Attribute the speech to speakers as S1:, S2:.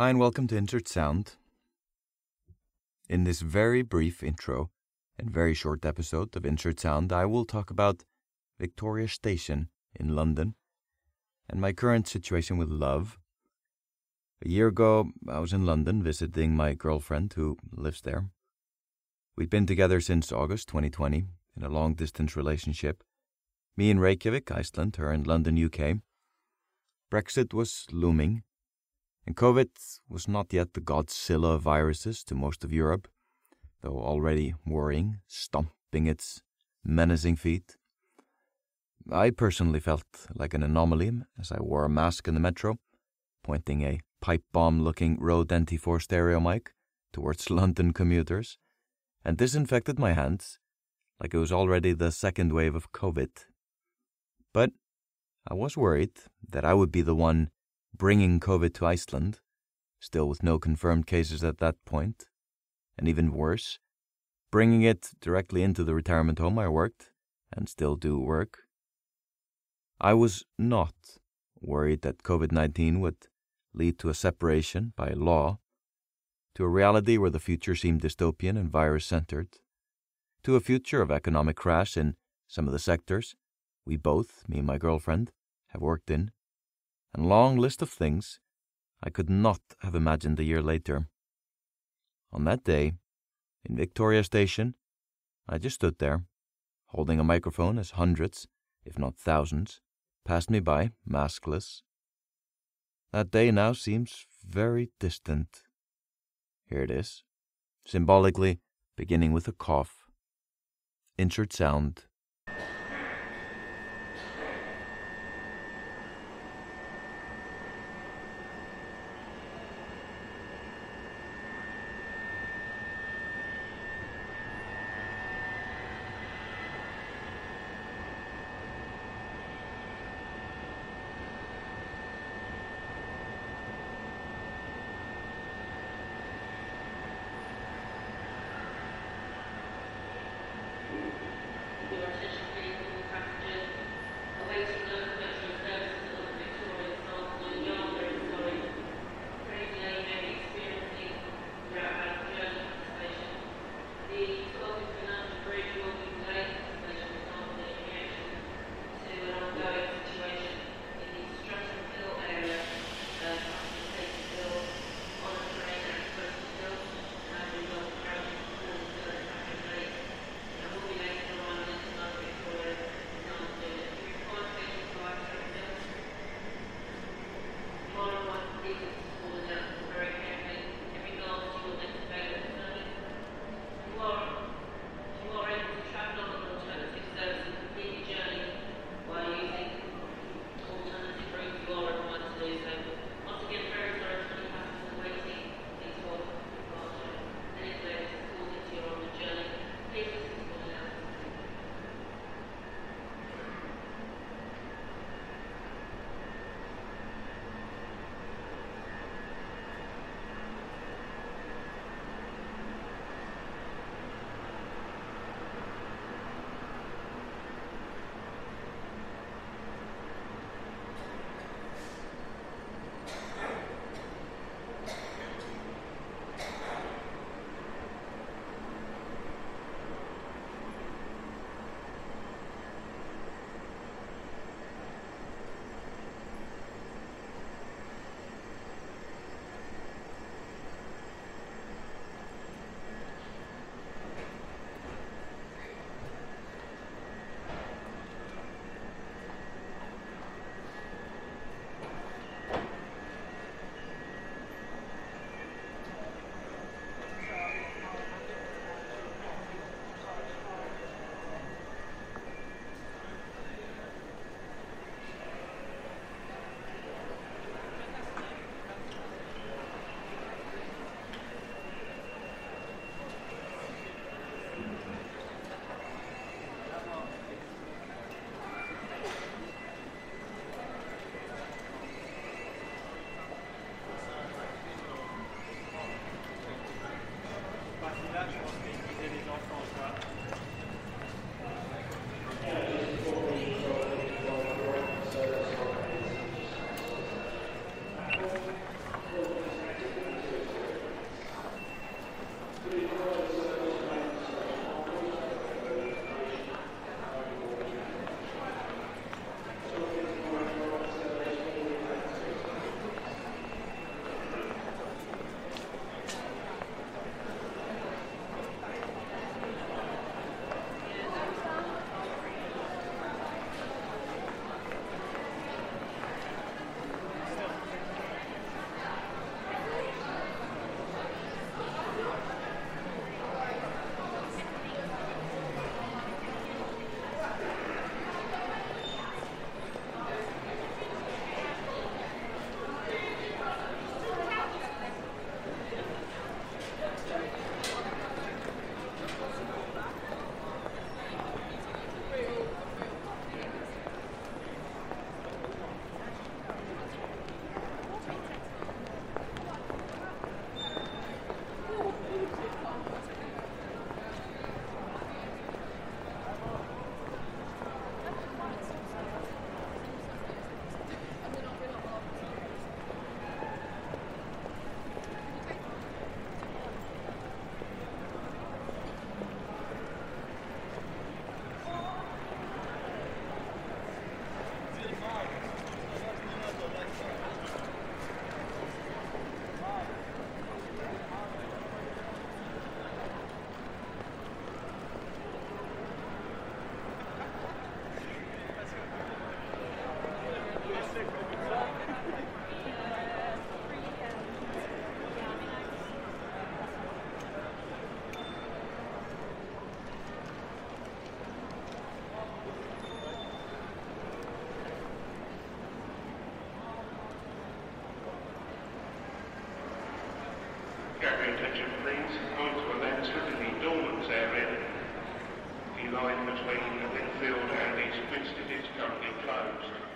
S1: Hi, and welcome to Insert Sound. In this very brief intro and very short episode of Insert Sound, I will talk about Victoria Station in London and my current situation with love. A year ago, I was in London visiting my girlfriend who lives there. We'd been together since August 2020 in a long distance relationship. Me in Reykjavik, Iceland, her in London, UK. Brexit was looming and COVID was not yet the Godzilla of viruses to most of Europe, though already worrying, stomping its menacing feet. I personally felt like an anomaly as I wore a mask in the metro, pointing a pipe bomb looking Rode NT4 stereo mic towards London commuters, and disinfected my hands like it was already the second wave of COVID. But I was worried that I would be the one bringing COVID to Iceland, still with no confirmed cases at that point, and even worse, bringing it directly into the retirement home I worked and still do work. I was not worried that COVID 19 would lead to a separation by law, to a reality where the future seemed dystopian and virus centered, to a future of economic crash in some of the sectors we both, me and my girlfriend, have worked in and long list of things I could not have imagined a year later. On that day, in Victoria Station, I just stood there, holding a microphone as hundreds, if not thousands, passed me by, maskless. That day now seems very distant. Here it is, symbolically beginning with a cough. Insert sound
S2: attention, please, onto a lantern in the Dormans area. The line between the Lingfield and East Grinstead is currently closed.